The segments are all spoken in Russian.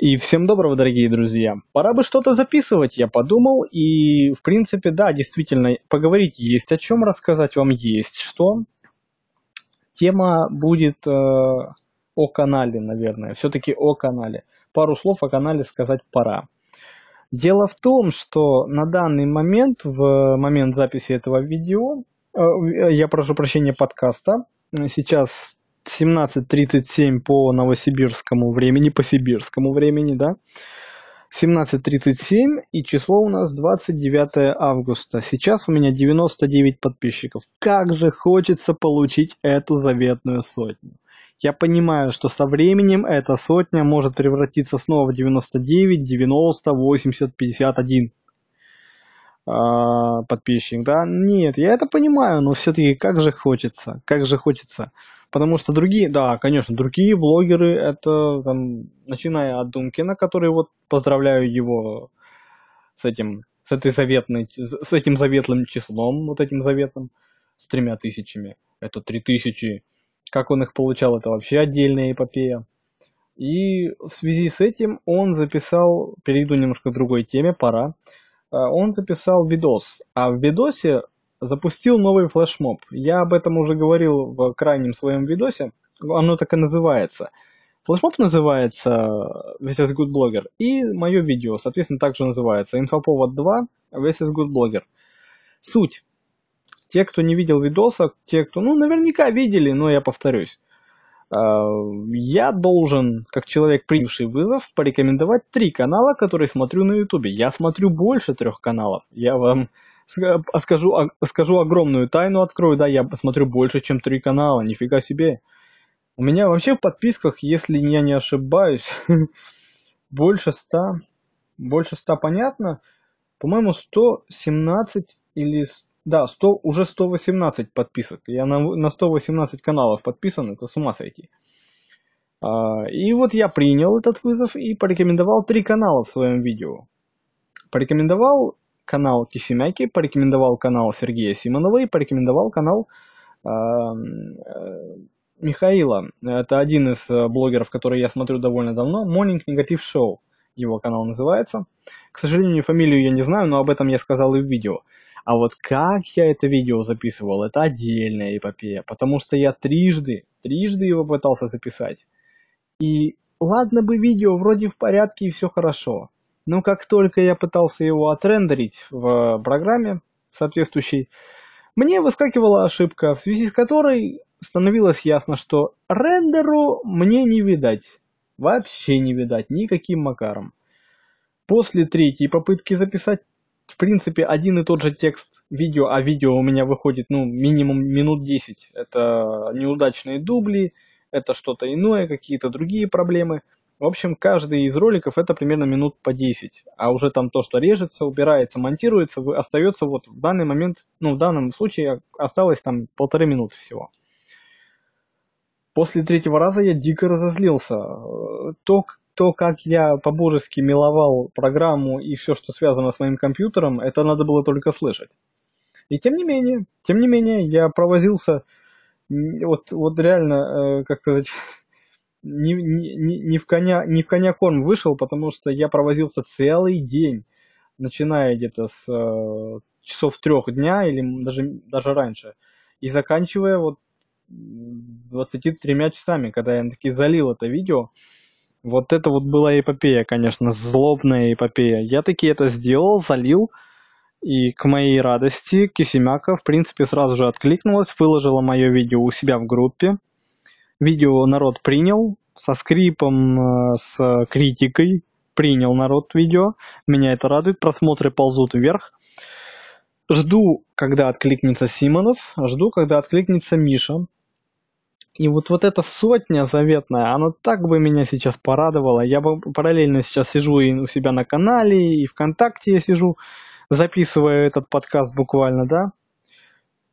И всем доброго, дорогие друзья. Пора бы что-то записывать, я подумал. И, в принципе, да, действительно, поговорить есть о чем, рассказать вам есть что. Тема будет э, о канале, наверное. Все-таки о канале. Пару слов о канале сказать пора. Дело в том, что на данный момент, в момент записи этого видео, э, я прошу прощения, подкаста, сейчас 17.37 по новосибирскому времени, по сибирскому времени, да. 17.37 и число у нас 29 августа. Сейчас у меня 99 подписчиков. Как же хочется получить эту заветную сотню. Я понимаю, что со временем эта сотня может превратиться снова в 99, 90, 80, 51 подписчик, да? Нет, я это понимаю, но все-таки как же хочется, как же хочется. Потому что другие, да, конечно, другие блогеры, это там, начиная от Думкина, который вот поздравляю его с этим, с этой заветной, с этим заветным числом, вот этим заветным, с тремя тысячами. Это три тысячи. Как он их получал, это вообще отдельная эпопея. И в связи с этим он записал, перейду немножко к другой теме, пора. А, он записал видос, а в видосе запустил новый флешмоб. Я об этом уже говорил в крайнем своем видосе. Оно так и называется. Флешмоб называется This is Good Blogger. И мое видео, соответственно, также называется Инфоповод 2 This is Good Blogger. Суть. Те, кто не видел видоса, те, кто, ну, наверняка видели, но я повторюсь. А, я должен, как человек, принявший вызов, порекомендовать три канала, которые смотрю на ютубе. Я смотрю больше трех каналов. Я вам скажу, скажу огромную тайну, открою, да, я посмотрю больше, чем три канала, нифига себе. У меня вообще в подписках, если я не ошибаюсь, больше ста, больше ста понятно, по-моему, 117 или, да, 100, уже 118 подписок. Я на, на 118 каналов подписан, это с ума сойти. А, и вот я принял этот вызов и порекомендовал три канала в своем видео. Порекомендовал канал Кисимяки, порекомендовал канал Сергея Симонова и порекомендовал канал э, Михаила. Это один из э, блогеров, который я смотрю довольно давно. Morning Negative Show его канал называется. К сожалению, фамилию я не знаю, но об этом я сказал и в видео. А вот как я это видео записывал, это отдельная эпопея, потому что я трижды, трижды его пытался записать. И ладно бы видео вроде в порядке и все хорошо, но как только я пытался его отрендерить в программе соответствующей, мне выскакивала ошибка, в связи с которой становилось ясно, что рендеру мне не видать. Вообще не видать, никаким макаром. После третьей попытки записать, в принципе, один и тот же текст видео, а видео у меня выходит, ну, минимум минут 10. Это неудачные дубли, это что-то иное, какие-то другие проблемы – в общем, каждый из роликов это примерно минут по 10. А уже там то, что режется, убирается, монтируется, остается вот в данный момент, ну в данном случае осталось там полторы минуты всего. После третьего раза я дико разозлился. То, то как я по-божески миловал программу и все, что связано с моим компьютером, это надо было только слышать. И тем не менее, тем не менее, я провозился, вот, вот реально, э, как сказать, не, не, не, в коня, не в коня корм вышел, потому что я провозился целый день, начиная где-то с э, часов трех дня или даже, даже раньше, и заканчивая вот 23 часами, когда я таки залил это видео. Вот это вот была эпопея, конечно, злобная эпопея. Я таки это сделал, залил, и к моей радости Кисимяка, в принципе, сразу же откликнулась, выложила мое видео у себя в группе. Видео народ принял, со скрипом, э, с критикой, принял народ видео. Меня это радует, просмотры ползут вверх. Жду, когда откликнется Симонов, жду, когда откликнется Миша. И вот, вот эта сотня заветная, она так бы меня сейчас порадовала. Я бы параллельно сейчас сижу и у себя на канале, и ВКонтакте я сижу, записываю этот подкаст буквально, да.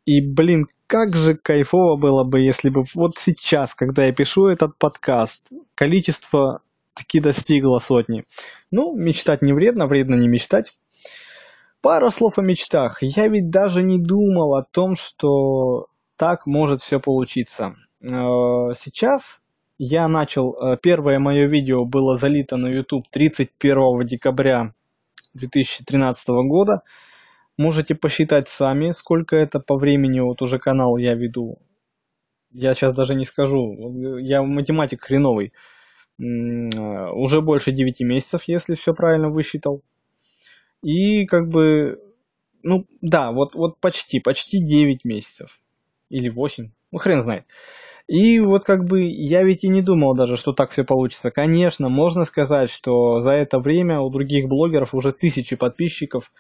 И, блин, как же кайфово было бы, если бы вот сейчас, когда я пишу этот подкаст, количество таки достигло сотни. Ну, мечтать не вредно, вредно не мечтать. Пару слов о мечтах. Я ведь даже не думал о том, что так может все получиться. Э, сейчас Я начал, э, первое мое видео было залито на YouTube 31 декабря 2013 года. Можете посчитать сами, сколько это по времени, вот уже канал я веду. Я сейчас даже не скажу, я математик хреновый. Э, уже больше 9 месяцев, если все правильно высчитал. И как бы, ну да, вот, вот почти, почти 9 месяцев. Или 8, ну хрен знает. И вот как бы я ведь и не думал даже, что так все получится. Конечно, можно сказать, что за это время у других блогеров уже тысячи подписчиков.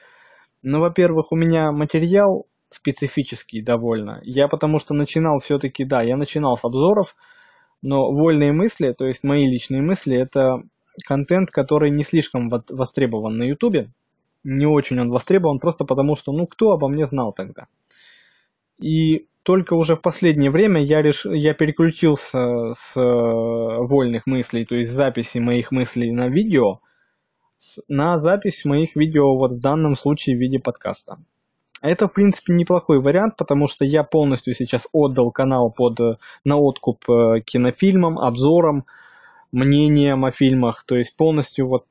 Но, во-первых, у меня материал специфический довольно. Я потому что начинал все-таки, да, я начинал с обзоров, но вольные мысли, то есть мои личные мысли, это контент, который не слишком востребован на ютубе. Не очень он востребован, просто потому что, ну, кто обо мне знал тогда. И только уже в последнее время я, реш... я переключился с э, вольных мыслей, то есть записи моих мыслей на видео, на запись моих видео вот в данном случае в виде подкаста. Это, в принципе, неплохой вариант, потому что я полностью сейчас отдал канал под, э, на откуп э, кинофильмам, обзорам, мнениям о фильмах. То есть полностью вот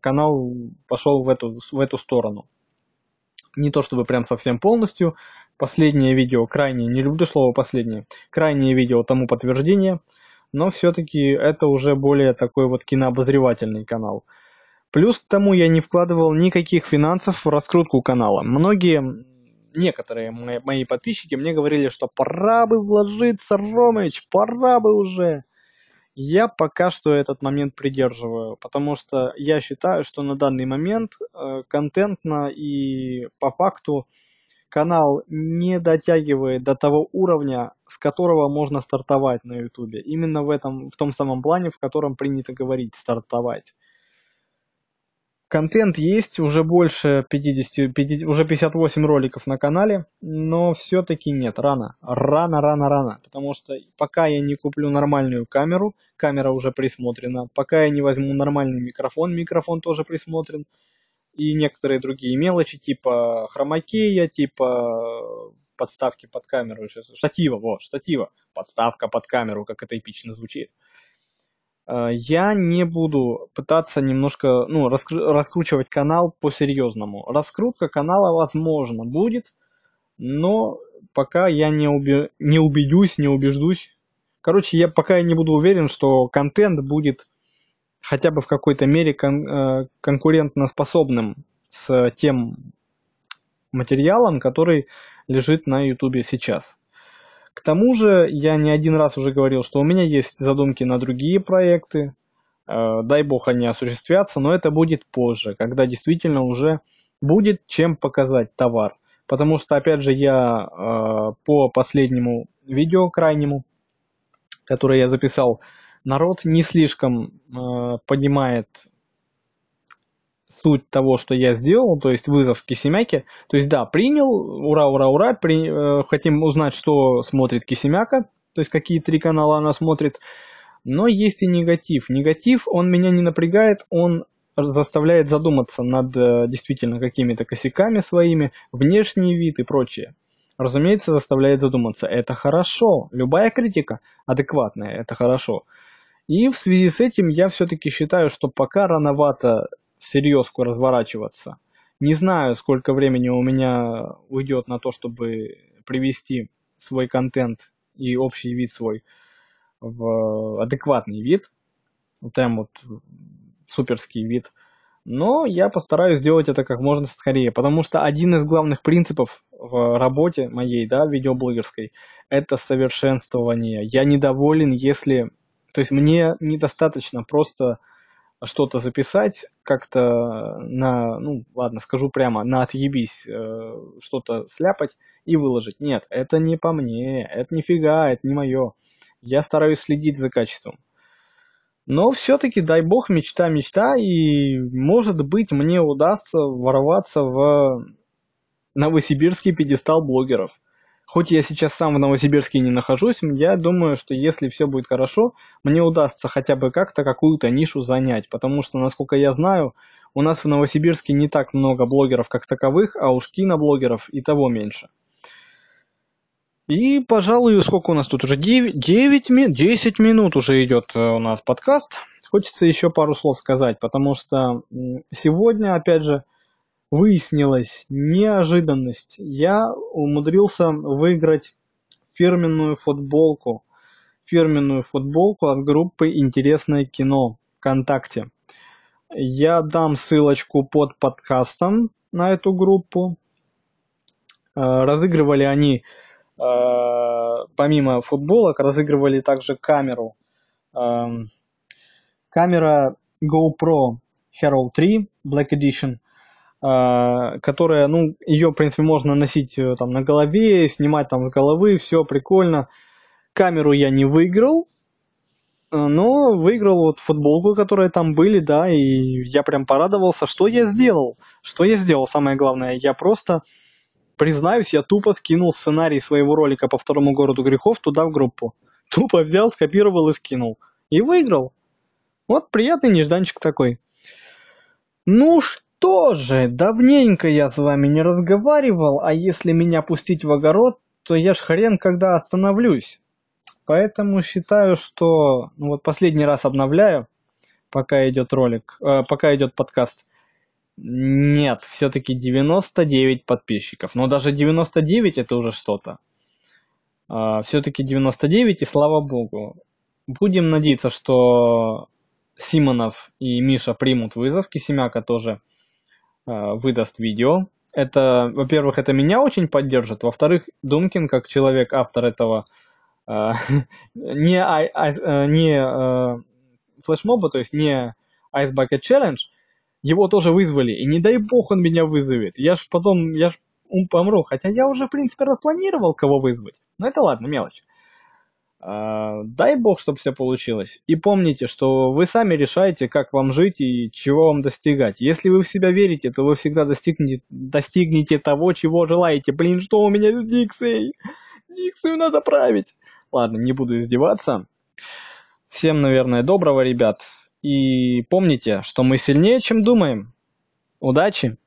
канал пошел в эту, в эту сторону. Не то чтобы прям совсем полностью, Последнее видео крайне, не люблю слово последнее, крайнее видео тому подтверждение, но все-таки это уже более такой вот кинообозревательный канал. Плюс к тому я не вкладывал никаких финансов в раскрутку канала. Многие, некоторые мои, мои подписчики мне говорили, что пора бы вложиться, Ромыч, пора бы уже. Я пока что этот момент придерживаю, потому что я считаю, что на данный момент э, контентно и по факту канал не дотягивает до того уровня, с которого можно стартовать на YouTube. Именно в этом, в том самом плане, в котором принято говорить стартовать. Контент есть, уже больше 50, 50 уже 58 роликов на канале, но все-таки нет, рано, рано, рано, рано, потому что пока я не куплю нормальную камеру, камера уже присмотрена, пока я не возьму нормальный микрофон, микрофон тоже присмотрен, и некоторые другие мелочи, типа хромакея, типа подставки под камеру, штатива, вот, штатива, подставка под камеру, как это эпично звучит. Э, я не буду пытаться немножко, ну, раскручивать канал по-серьезному. Раскрутка канала, возможно, будет, но пока я не, уби не убедюсь, не убеждусь. Короче, я пока не буду уверен, что контент будет хотя бы в какой-то мере кон э, конкурентоспособным с тем материалом, который лежит на YouTube сейчас. К тому же я не один раз уже говорил, что у меня есть задумки на другие проекты. Э, дай бог они осуществятся, но это будет позже, когда действительно уже будет чем показать товар. Потому что, опять же, я э, по последнему видео крайнему, которое я записал, народ не слишком э, понимает суть того, что я сделал, то есть вызов Кисемяке. То есть да, принял, ура, ура, ура, при, э, хотим узнать, что смотрит Кисемяка, то есть какие три канала она смотрит. Но есть и негатив. Негатив, он меня не напрягает, он заставляет задуматься над э, действительно какими-то косяками своими, внешний вид и прочее. Разумеется, заставляет задуматься. Это хорошо. Любая критика адекватная, это хорошо. И в связи с этим я все-таки считаю, что пока рановато всерьезку разворачиваться. Не знаю, сколько времени у меня уйдет на то, чтобы привести свой контент и общий вид свой в адекватный вид. Вот прям вот суперский вид. Но я постараюсь сделать это как можно скорее, потому что один из главных принципов в работе моей, да, видеоблогерской, это совершенствование. Я недоволен, если то есть мне недостаточно просто что-то записать, как-то на, ну ладно, скажу прямо, на отъебись э, что-то сляпать и выложить. Нет, это не по мне, это нифига, это не мое. Я стараюсь следить за качеством. Но все-таки, дай бог, мечта, мечта, и может быть мне удастся ворваться в новосибирский пьедестал блогеров – Хоть я сейчас сам в Новосибирске не нахожусь, я думаю, что если все будет хорошо, мне удастся хотя бы как-то какую-то нишу занять, потому что, насколько я знаю, у нас в Новосибирске не так много блогеров как таковых, а уж киноблогеров и того меньше. И, пожалуй, сколько у нас тут уже? 9, 9 минут, 10 минут уже идет э, у нас подкаст. Хочется еще пару слов сказать, потому что сегодня, опять же, выяснилась неожиданность. Я умудрился выиграть фирменную футболку. Фирменную футболку от группы «Интересное кино» ВКонтакте. Я дам ссылочку под подкастом на эту группу. Э, разыгрывали они, э, помимо футболок, разыгрывали также камеру. Эм, камера GoPro Hero 3 Black Edition, которая, ну, ее, в принципе, можно носить там на голове, снимать там с головы, все прикольно. Камеру я не выиграл, Э, но выиграл вот футболку, которые там были, да, и я прям порадовался, что я сделал. Что я сделал, самое главное, я просто, признаюсь, я тупо скинул сценарий своего ролика по второму городу грехов туда в группу. Тупо взял, скопировал и скинул. И выиграл. Вот приятный нежданчик такой. Ну что же, давненько я с вами не разговаривал, а если меня пустить в огород, то я ж хрен когда остановлюсь. Поэтому считаю, что ну вот последний раз обновляю, пока идет ролик, э, пока идет подкаст. Нет, все-таки 99 подписчиков. Но даже 99 это уже что-то. Э, все-таки 99 и слава богу. Будем надеяться, что Симонов и Миша примут вызов. Кисемяка тоже выдаст видео. Это, во-первых, это меня очень поддержит. Во-вторых, Думкин, как человек, автор этого Э, не, э, не э, флешмоба, то есть не Ice Bucket Challenge, его тоже вызвали, и не дай бог он меня вызовет. Я ж потом, я ж помру, хотя я уже, в принципе, распланировал, кого вызвать. Но это ладно, мелочь. Дай бог, чтобы все получилось. И помните, что вы сами решаете, как вам жить и чего вам достигать. Если вы в себя верите, то вы всегда достигнете, достигнете того, чего желаете. Блин, что у меня с Диксой? Диксию надо править. Ладно, не буду издеваться. Всем, наверное, доброго, ребят. И помните, что мы сильнее, чем думаем. Удачи!